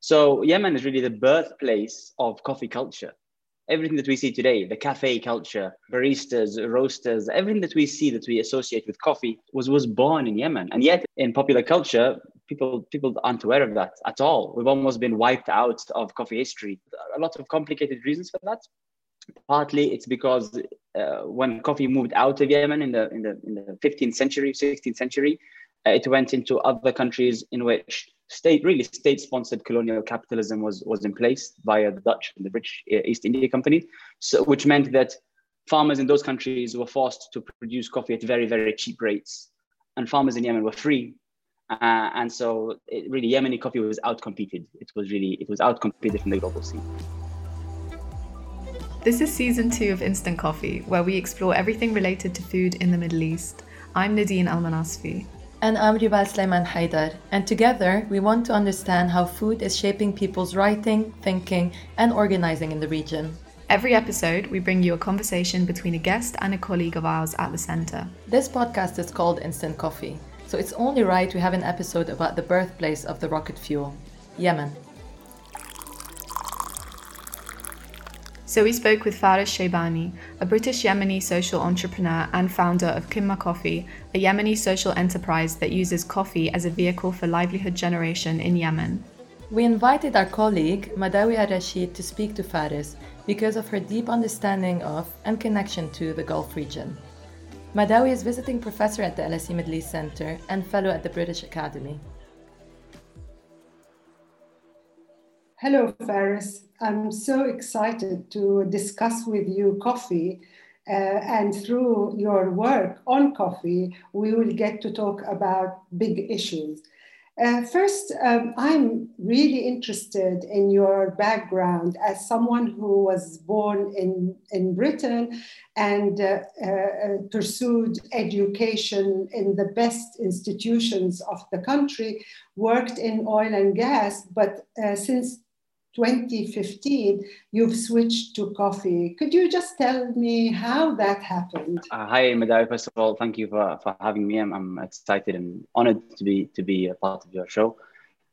So Yemen is really the birthplace of coffee culture. Everything that we see today, the cafe culture, baristas, roasters, everything that we see that we associate with coffee was, was born in Yemen. And yet in popular culture, people people aren't aware of that at all. We've almost been wiped out of coffee history. A lot of complicated reasons for that. Partly it's because uh, when coffee moved out of Yemen in the in the in the 15th century, 16th century, uh, it went into other countries in which state really state-sponsored colonial capitalism was was in place via the Dutch and the British uh, East India Company, so which meant that farmers in those countries were forced to produce coffee at very very cheap rates, and farmers in Yemen were free, uh, and so it, really Yemeni coffee was outcompeted. It was really it was outcompeted from the global scene. This is season two of Instant Coffee, where we explore everything related to food in the Middle East. I'm Nadine Al Manasfi. And I'm Ribal Sleiman Haidar. And together, we want to understand how food is shaping people's writing, thinking, and organizing in the region. Every episode, we bring you a conversation between a guest and a colleague of ours at the centre. This podcast is called Instant Coffee, so it's only right we have an episode about the birthplace of the rocket fuel, Yemen. So we spoke with Faris Sheibani, a British Yemeni social entrepreneur and founder of Qima Coffee, a Yemeni social enterprise that uses coffee as a vehicle for livelihood generation in Yemen. We invited our colleague Madawi Al-Rasheed to speak to Faris because of her deep understanding of and connection to the Gulf region. Madawi is visiting professor at the LSE Middle East Center and fellow at the British Academy. Hello, Faris. I'm so excited to discuss with you coffee. Uh, and through your work on coffee, we will get to talk about big issues. Uh, first, um, I'm really interested in your background as someone who was born in, in Britain and uh, uh, pursued education in the best institutions of the country, worked in oil and gas, but uh, since 2015, you've switched to coffee. Could you just tell me how that happened? Uh, hi, Madawi. First of all, thank you for, for having me. I'm, I'm excited and honored to be to be a part of your show.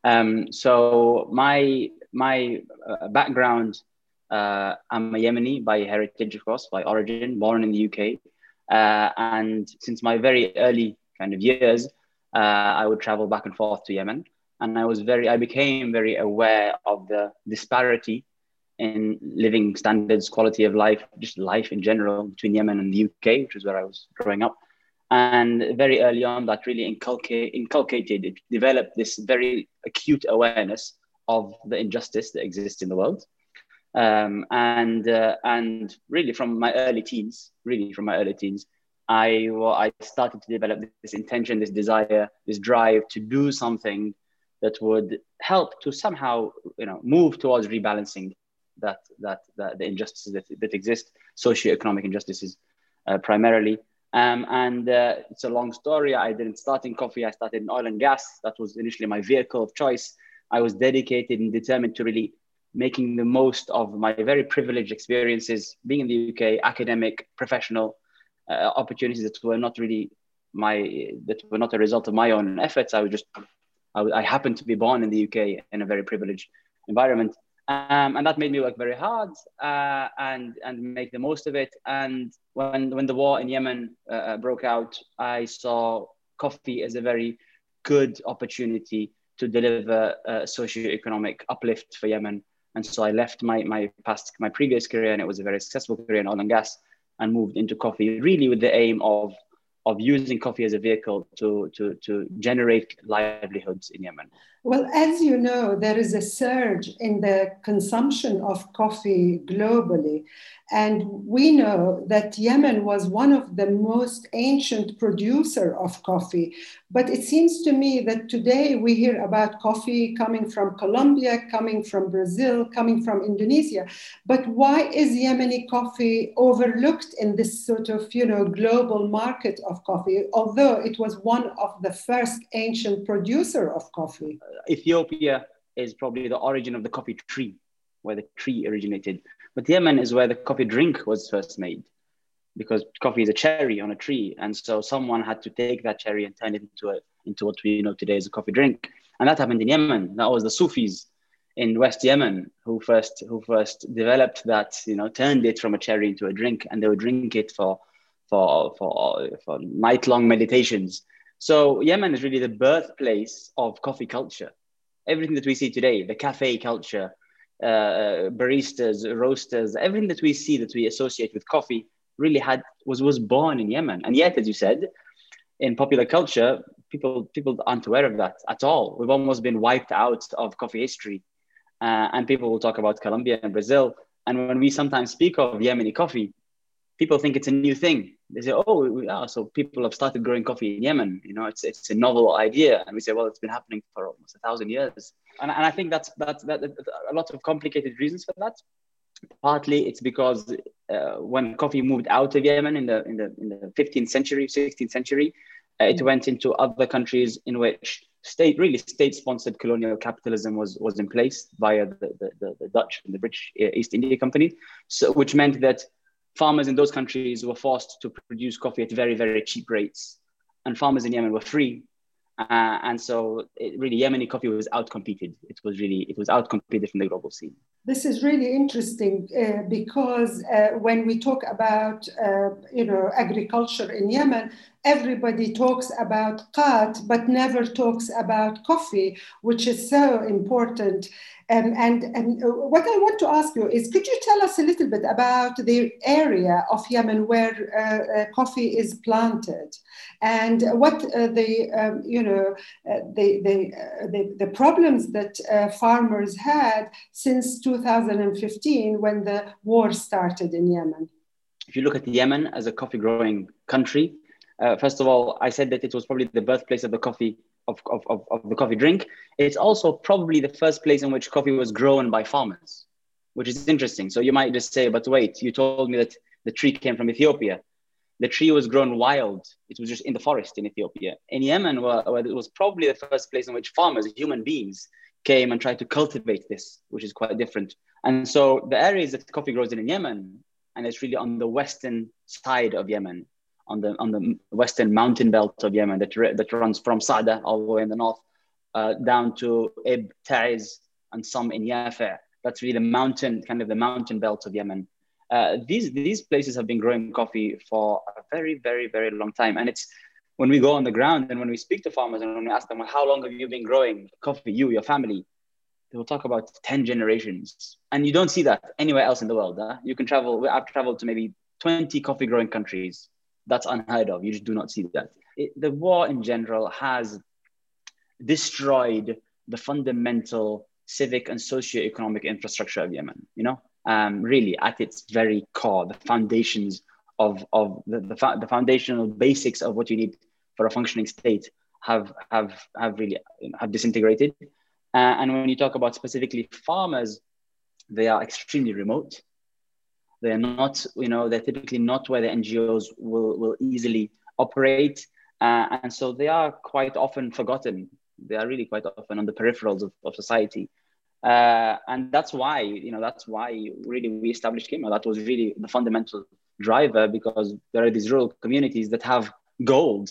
Um, so my my uh, background, uh, I'm a Yemeni by heritage, of course, by origin, born in the UK, uh, and since my very early kind of years, uh, I would travel back and forth to Yemen and I was very, I became very aware of the disparity in living standards, quality of life, just life in general between Yemen and the UK, which is where I was growing up. And very early on, that really inculcate, inculcated, it developed this very acute awareness of the injustice that exists in the world. Um, and uh, and really from my early teens, really from my early teens, I well, I started to develop this intention, this desire, this drive to do something that would help to somehow you know move towards rebalancing that that, that the injustices that, that exist socioeconomic injustices uh, primarily. Um, and uh, it's a long story. I didn't start in coffee. I started in oil and gas. That was initially my vehicle of choice. I was dedicated and determined to really making the most of my very privileged experiences being in the uk academic professional uh, opportunities that were not really my that were not a result of my own efforts. I was just I, I happened to be born in the UK in a very privileged environment. Um, and that made me work very hard uh, and and make the most of it. And when when the war in Yemen uh, uh, broke out, I saw coffee as a very good opportunity to deliver socio-economic uplift for Yemen. And so I left my my past my previous career, and it was a very successful career in oil and gas, and moved into coffee, really with the aim of of using coffee as a vehicle to, to, to generate livelihoods in Yemen? Well, as you know, there is a surge in the consumption of coffee globally. And we know that Yemen was one of the most ancient producer of coffee. But it seems to me that today we hear about coffee coming from Colombia, coming from Brazil, coming from Indonesia. But why is Yemeni coffee overlooked in this sort of, you know, global market of coffee, although it was one of the first ancient producer of coffee? Uh, Ethiopia is probably the origin of the coffee tree, where the tree originated but Yemen is where the coffee drink was first made because coffee is a cherry on a tree. And so someone had to take that cherry and turn it into, a, into what we know today as a coffee drink. And that happened in Yemen. That was the Sufis in West Yemen who first who first developed that, you know, turned it from a cherry into a drink, and they would drink it for for for, for night long meditations. So Yemen is really the birthplace of coffee culture. Everything that we see today, the cafe culture, uh, baristas, roasters, everything that we see that we associate with coffee really had was was born in Yemen. And yet, as you said, in popular culture, people people aren't aware of that at all. We've almost been wiped out of coffee history uh, and people will talk about Colombia and Brazil. And when we sometimes speak of Yemeni coffee, people think it's a new thing. They say, "Oh, yeah, so people have started growing coffee in Yemen." You know, it's it's a novel idea, and we say, "Well, it's been happening for almost a thousand years." And, and I think that's that's that, that, a lot of complicated reasons for that. Partly, it's because uh, when coffee moved out of Yemen in the in the in the 15th century, 16th century, uh, it went into other countries in which state really state-sponsored colonial capitalism was was in place via the, the, the, Dutch and the British uh, East India Company, so which meant that farmers in those countries were forced to produce coffee at very very cheap rates, and farmers in Yemen were free, uh, and so it, really Yemeni coffee was outcompeted. It was really it was outcompeted from the global scene. This is really interesting uh, because uh, when we talk about uh, you know agriculture in Yemen, everybody talks about qat but never talks about coffee, which is so important. Um, and, and uh, what I want to ask you is, could you tell us a little bit about the area of Yemen where uh, uh, coffee is planted, and what the um, you know the the, the, the problems that farmers had since 2015 when the war started in Yemen? If you look at Yemen as a coffee growing country, uh, first of all, I said that it was probably the birthplace of the coffee of, of, of, the coffee drink. It's also probably the first place in which coffee was grown by farmers, which is interesting. So you might just say, but wait, you told me that the tree came from Ethiopia. The tree was grown wild. It was just in the forest in Ethiopia. In Yemen, it was probably the first place in which farmers, human beings, came and tried to cultivate this, which is quite different. And so the areas that coffee grows in in Yemen, and it's really on the western side of Yemen, on the on the western mountain belt of Yemen that that runs from Saada all the way in the north uh, down to Ib, Taiz, and some in Yafa. That's really the mountain, kind of the mountain belt of Yemen. Uh, these these places have been growing coffee for a very very very long time, and it's when we go on the ground and when we speak to farmers and when we ask them, well, how long have you been growing coffee, you, your family? They will talk about 10 generations. And you don't see that anywhere else in the world. Huh? You can travel, I've traveled to maybe 20 coffee growing countries that's unheard of. You just do not see that. It, the war in general has destroyed the fundamental civic and socio-economic infrastructure of Yemen. You know, um, really at its very core, the foundations of of the, the, the, foundational basics of what you need for a functioning state have have have really have disintegrated. Uh, and when you talk about specifically farmers, they are extremely remote. They're not, you know, they're typically not where the NGOs will, will easily operate. Uh, and so they are quite often forgotten. They are really quite often on the peripherals of, of society. Uh, and that's why, you know, that's why really we established Qima. That was really the fundamental driver because there are these rural communities that have gold,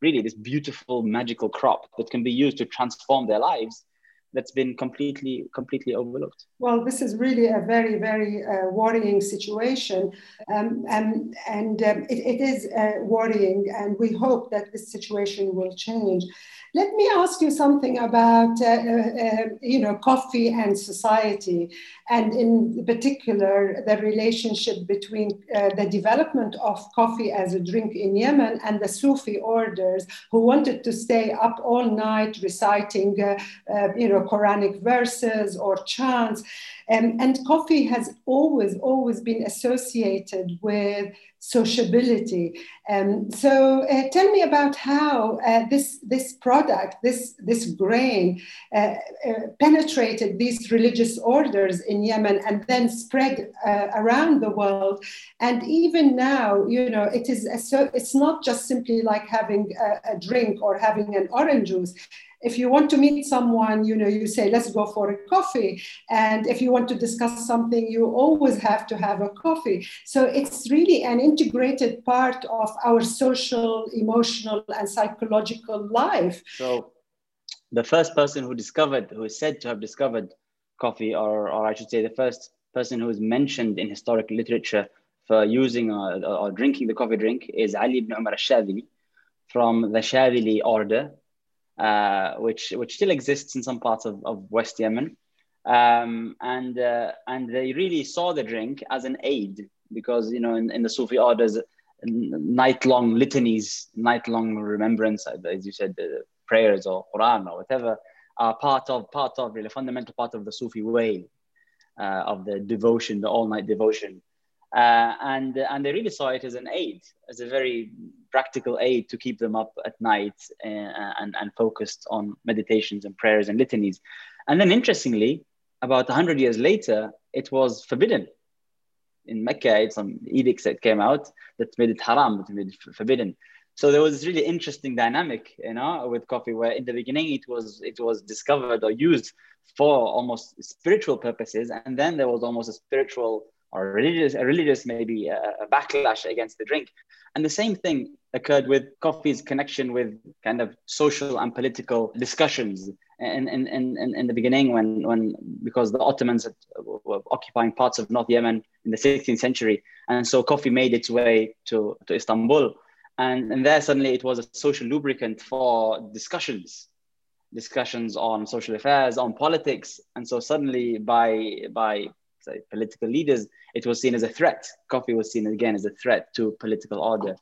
really this beautiful magical crop that can be used to transform their lives that's been completely completely overlooked. Well this is really a very very uh, worrying situation. Um, and and um, it, it is uh, worrying and we hope that this situation will change let me ask you something about, uh, uh, you know, coffee and society, and in particular, the relationship between uh, the development of coffee as a drink in Yemen and the Sufi orders who wanted to stay up all night reciting, uh, uh, you know, Quranic verses or chants. Um, and coffee has always, always been associated with sociability. Um, so uh, tell me about how uh, this, this product, this, this grain, uh, uh penetrated these religious orders in Yemen and then spread uh, around the world. And even now, you know, it is so it's not just simply like having a, a drink or having an orange juice if you want to meet someone, you know, you say, let's go for a coffee. And if you want to discuss something, you always have to have a coffee. So it's really an integrated part of our social, emotional, and psychological life. So the first person who discovered, who is said to have discovered coffee, or, or I should say, the first person who is mentioned in historic literature for using or, or drinking the coffee drink is Ali ibn Umar al-Shadhili from the Shadhili order, uh, which, which still exists in some parts of, of West Yemen. Um, and, uh, and they really saw the drink as an aid because, you know, in, in the Sufi orders, night-long litanies, night-long remembrance, as you said, the prayers or Quran or whatever, are part of part of really fundamental part of the Sufi way uh, of the devotion, the all-night devotion, uh, and and they really saw it as an aid, as a very practical aid to keep them up at night uh, and and focused on meditations and prayers and litanies, and then interestingly, about hundred years later, it was forbidden. In Mecca, it's some edicts that came out that made it haram, that made it forbidden. So there was this really interesting dynamic, you know, with coffee, where in the beginning it was it was discovered or used for almost spiritual purposes, and then there was almost a spiritual or religious, a religious maybe a, a backlash against the drink. And the same thing occurred with coffee's connection with kind of social and political discussions in, in, in, in the beginning when, when because the Ottomans were occupying parts of North Yemen in the 16th century. And so coffee made its way to, to Istanbul. And, and there suddenly it was a social lubricant for discussions discussions on social affairs on politics and so suddenly by by political leaders it was seen as a threat coffee was seen again as a threat to political order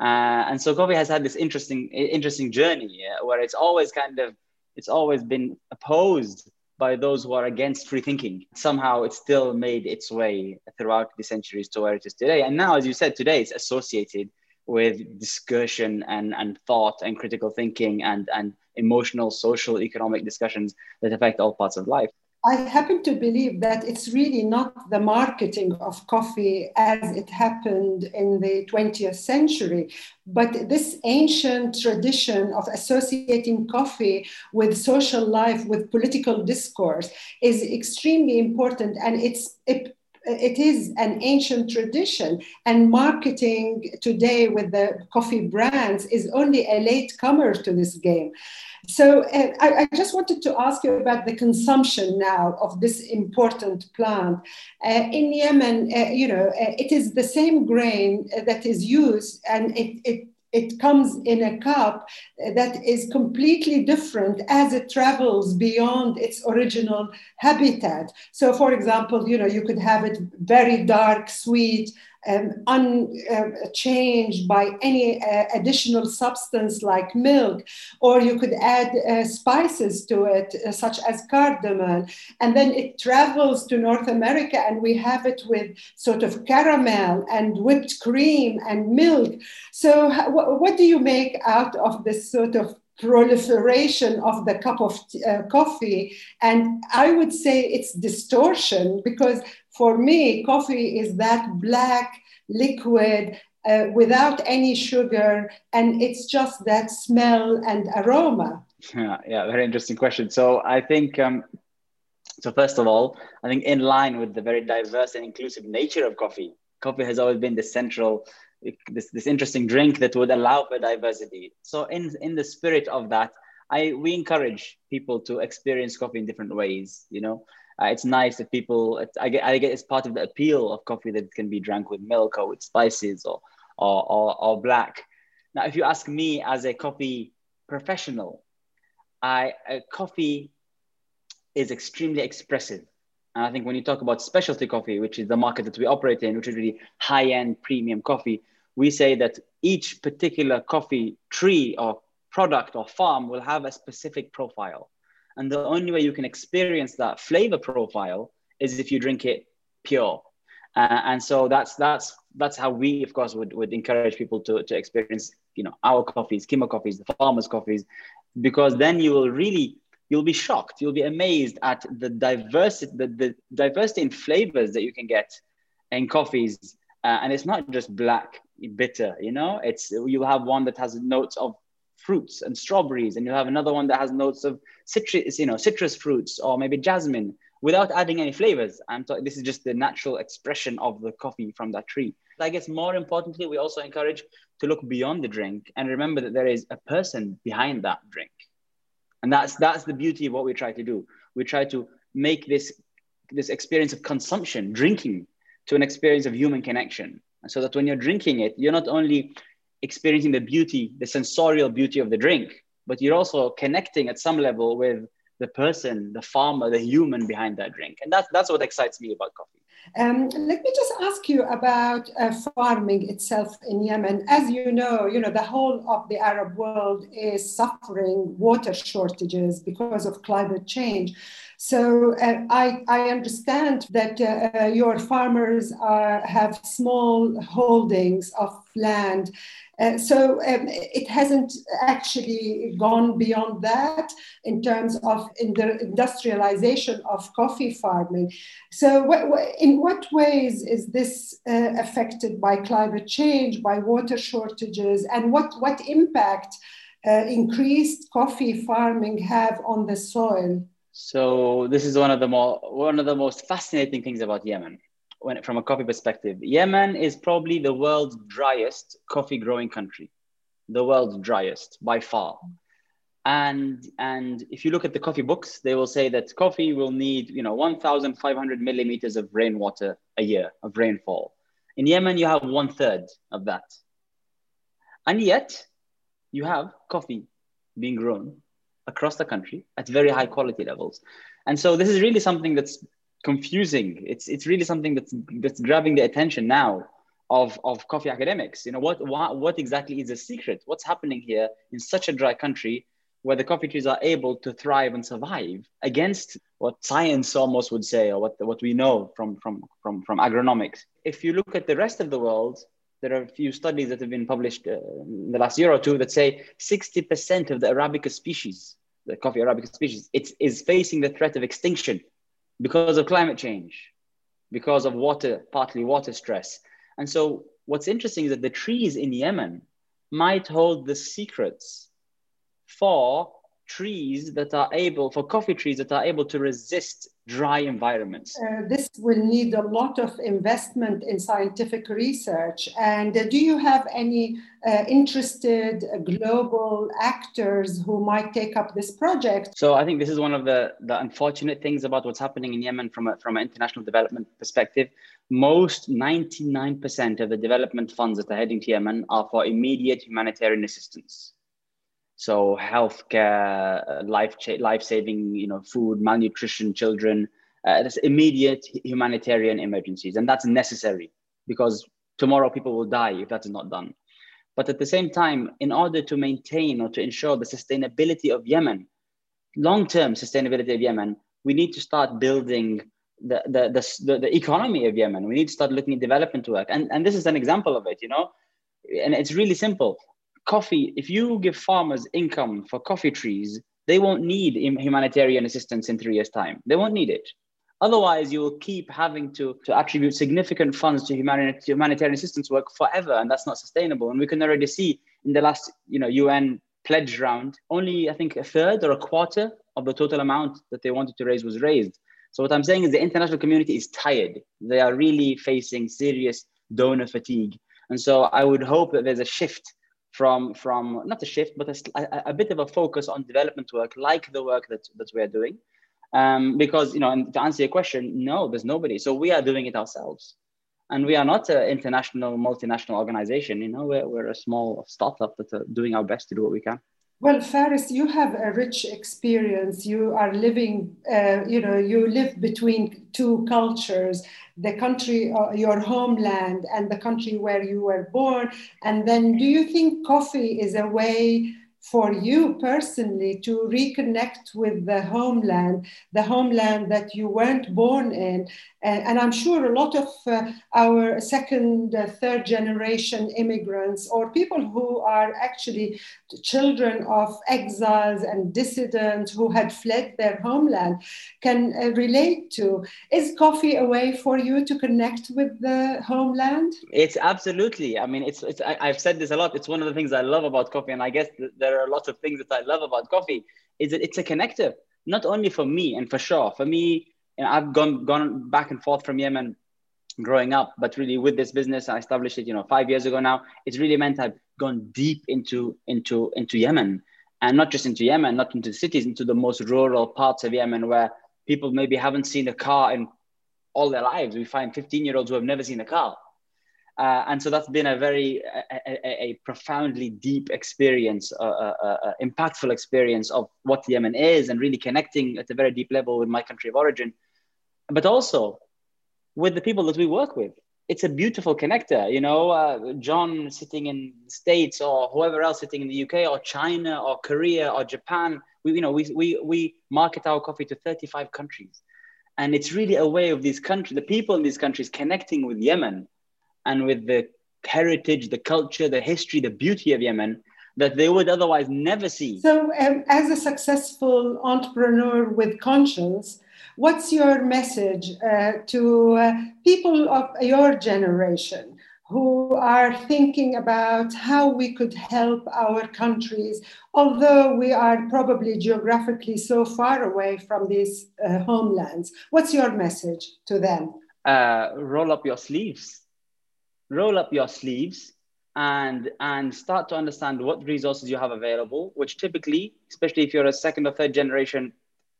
uh, and so coffee has had this interesting interesting journey yeah, where it's always kind of it's always been opposed by those who are against free thinking. Somehow it still made its way throughout the centuries to where it is today. And now, as you said, today it's associated with discussion and, and thought and critical thinking and, and emotional, social, economic discussions that affect all parts of life. I happen to believe that it's really not the marketing of coffee as it happened in the 20th century, but this ancient tradition of associating coffee with social life, with political discourse, is extremely important. And it's it, it is an ancient tradition, and marketing today with the coffee brands is only a late comer to this game. So uh, I, I, just wanted to ask you about the consumption now of this important plant. Uh, in Yemen, uh, you know, uh, it is the same grain that is used and it, it it comes in a cup that is completely different as it travels beyond its original habitat. So, for example, you know, you could have it very dark, sweet, um, unchanged uh, by any uh, additional substance like milk, or you could add uh, spices to it, uh, such as cardamom, and then it travels to North America, and we have it with sort of caramel and whipped cream and milk. So, what do you make out of this sort of proliferation of the cup of uh, coffee and i would say it's distortion because for me, coffee is that black liquid uh, without any sugar, and it's just that smell and aroma. Yeah, yeah, very interesting question. So I think, um, so first of all, I think in line with the very diverse and inclusive nature of coffee, coffee has always been the central, this, this interesting drink that would allow for diversity. So in in the spirit of that, I we encourage people to experience coffee in different ways. You know, uh, it's nice that people I get I get it's part of the appeal of coffee that it can be drank with milk or with spices or or, or, or black. Now, if you ask me as a coffee professional, I coffee is extremely expressive. And I think when you talk about specialty coffee, which is the market that we operate in, which is really high-end premium coffee, we say that each particular coffee tree or product or farm will have a specific profile. And the only way you can experience that flavor profile is if you drink it pure. Uh, and so that's that's that's how we, of course, would, would encourage people to, to experience, you know, our coffees, Qima coffees, the farmers' coffees, because then you will really you'll be shocked, you'll be amazed at the diversity, the, the diversity in flavors that you can get in coffees. Uh, and it's not just black bitter, you know, it's you'll have one that has notes of fruits and strawberries, and you'll have another one that has notes of citrus, you know, citrus fruits or maybe jasmine without adding any flavors. I'm talking, this is just the natural expression of the coffee from that tree. I guess more importantly, we also encourage to look beyond the drink and remember that there is a person behind that drink. And that's that's the beauty of what we try to do. We try to make this this experience of consumption, drinking, to an experience of human connection. So that when you're drinking it, you're not only experiencing the beauty, the sensorial beauty of the drink, but you're also connecting at some level with the person, the farmer, the human behind that drink. And that's, that's what excites me about coffee. Um, let me just ask you about uh, farming itself in Yemen. As you know, you know the whole of the Arab world is suffering water shortages because of climate change. So uh, I, I understand that uh, uh your farmers are, have small holdings of land uh, so um, it hasn't actually gone beyond that in terms of in the industrialization of coffee farming. So, in what ways is this uh, affected by climate change, by water shortages, and what what impact uh, increased coffee farming have on the soil? So this is one of the more one of the most fascinating things about Yemen when from a coffee perspective, Yemen is probably the world's driest coffee growing country, the world's driest by far. And and if you look at the coffee books, they will say that coffee will need you know 1,500 millimeters of rainwater a year of rainfall. In Yemen, you have one third of that, and yet you have coffee being grown across the country at very high quality levels. And so this is really something that's confusing. It's it's really something that's that's grabbing the attention now of of coffee academics. You know what what, what exactly is the secret? What's happening here in such a dry country where the coffee trees are able to thrive and survive against what science almost would say or what what we know from from from from agronomics. If you look at the rest of the world, there are a few studies that have been published uh, in the last year or two that say 60% of the arabica species the coffee arabica species it is facing the threat of extinction because of climate change, because of water, partly water stress. And so what's interesting is that the trees in Yemen might hold the secrets for trees that are able, for coffee trees that are able to resist dry environments? Uh, this will need a lot of investment in scientific research. And uh, do you have any uh, interested uh, global actors who might take up this project? So I think this is one of the, the unfortunate things about what's happening in Yemen from, a, from an international development perspective. Most 99% of the development funds that are heading to Yemen are for immediate humanitarian assistance so healthcare, life life saving, you know, food, malnutrition, children. Uh, that's immediate humanitarian emergencies, and that's necessary because tomorrow people will die if that is not done. But at the same time, in order to maintain or to ensure the sustainability of Yemen, long-term sustainability of Yemen, we need to start building the, the, the, the, economy of Yemen. We need to start looking at development work. And, and this is an example of it, you know, and it's really simple coffee, if you give farmers income for coffee trees, they won't need humanitarian assistance in three years' time. They won't need it. Otherwise, you will keep having to, to attribute significant funds to humanitarian assistance work forever, and that's not sustainable. And we can already see in the last you know, UN pledge round, only I think a third or a quarter of the total amount that they wanted to raise was raised. So what I'm saying is the international community is tired. They are really facing serious donor fatigue. And so I would hope that there's a shift from from not a shift but a, a, bit of a focus on development work like the work that, that we're doing. Um, because you know and to answer your question no there's nobody. So we are doing it ourselves. And we are not an international multinational organization. You know we're, we're a small startup that's doing our best to do what we can well, Faris, you have a rich experience. You are living, uh, you know, you live between two cultures the country, uh, your homeland, and the country where you were born. And then, do you think coffee is a way for you personally to reconnect with the homeland, the homeland that you weren't born in. And, and I'm sure a lot of uh, our second, uh, third generation immigrants or people who are actually children of exiles and dissidents who had fled their homeland can uh, relate to. Is coffee a way for you to connect with the homeland? It's absolutely. I mean, it's, it's I, have said this a lot. It's one of the things I love about coffee. And I guess there there are lots of things that I love about coffee is that it's a connector, not only for me and for sure. For me, and I've gone gone back and forth from Yemen growing up, but really with this business, I established it, you know, five years ago now. It's really meant I've gone deep into into into Yemen, and not just into Yemen, not into the cities, into the most rural parts of Yemen where people maybe haven't seen a car in all their lives. We find 15 year olds who have never seen a car. Uh, and so that's been a very a, a, profoundly deep experience, uh, uh, uh, impactful experience of what Yemen is, and really connecting at a very deep level with my country of origin, but also with the people that we work with. It's a beautiful connector, you know. Uh, John sitting in the States, or whoever else sitting in the UK, or China, or Korea, or Japan. We, you know, we we we market our coffee to 35 countries, and it's really a way of these countries, the people in these countries, connecting with Yemen and with the heritage, the culture, the history, the beauty of Yemen that they would otherwise never see. So, um, as a successful entrepreneur with conscience, what's your message uh, to uh, people of your generation who are thinking about how we could help our countries, although we are probably geographically so far away from these uh, homelands? What's your message to them? Uh, roll up your sleeves roll up your sleeves and and start to understand what resources you have available which typically especially if you're a second or third generation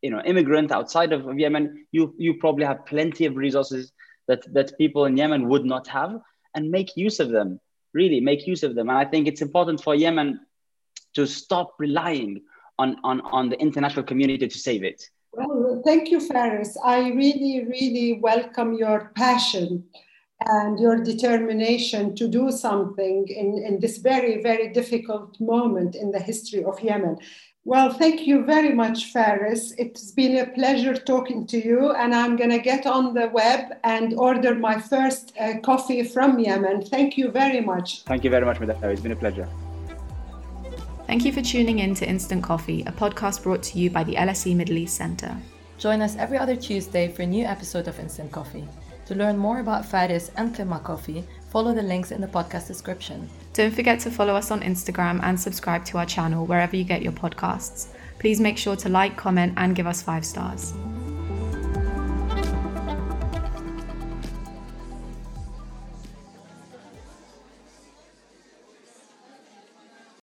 you know immigrant outside of yemen you you probably have plenty of resources that that people in yemen would not have and make use of them really make use of them. And i think it's important for yemen to stop relying on on, on the international community to save it. Well thank you faris. I really really welcome your passion and your determination to do something in, in this very, very difficult moment in the history of Yemen. Well, thank you very much, Faris. It's been a pleasure talking to you, and I'm going to get on the web and order my first uh, coffee from Yemen. Thank you very much. Thank you very much, Madam. It's been a pleasure. Thank you for tuning in to Instant Coffee, a podcast brought to you by the LSE Middle East Centre. Join us every other Tuesday for a new episode of Instant Coffee. To learn more about Faris and Qima Coffee, follow the links in the podcast description. Don't forget to follow us on Instagram and subscribe to our channel wherever you get your podcasts. Please make sure to like, comment, and give us five stars.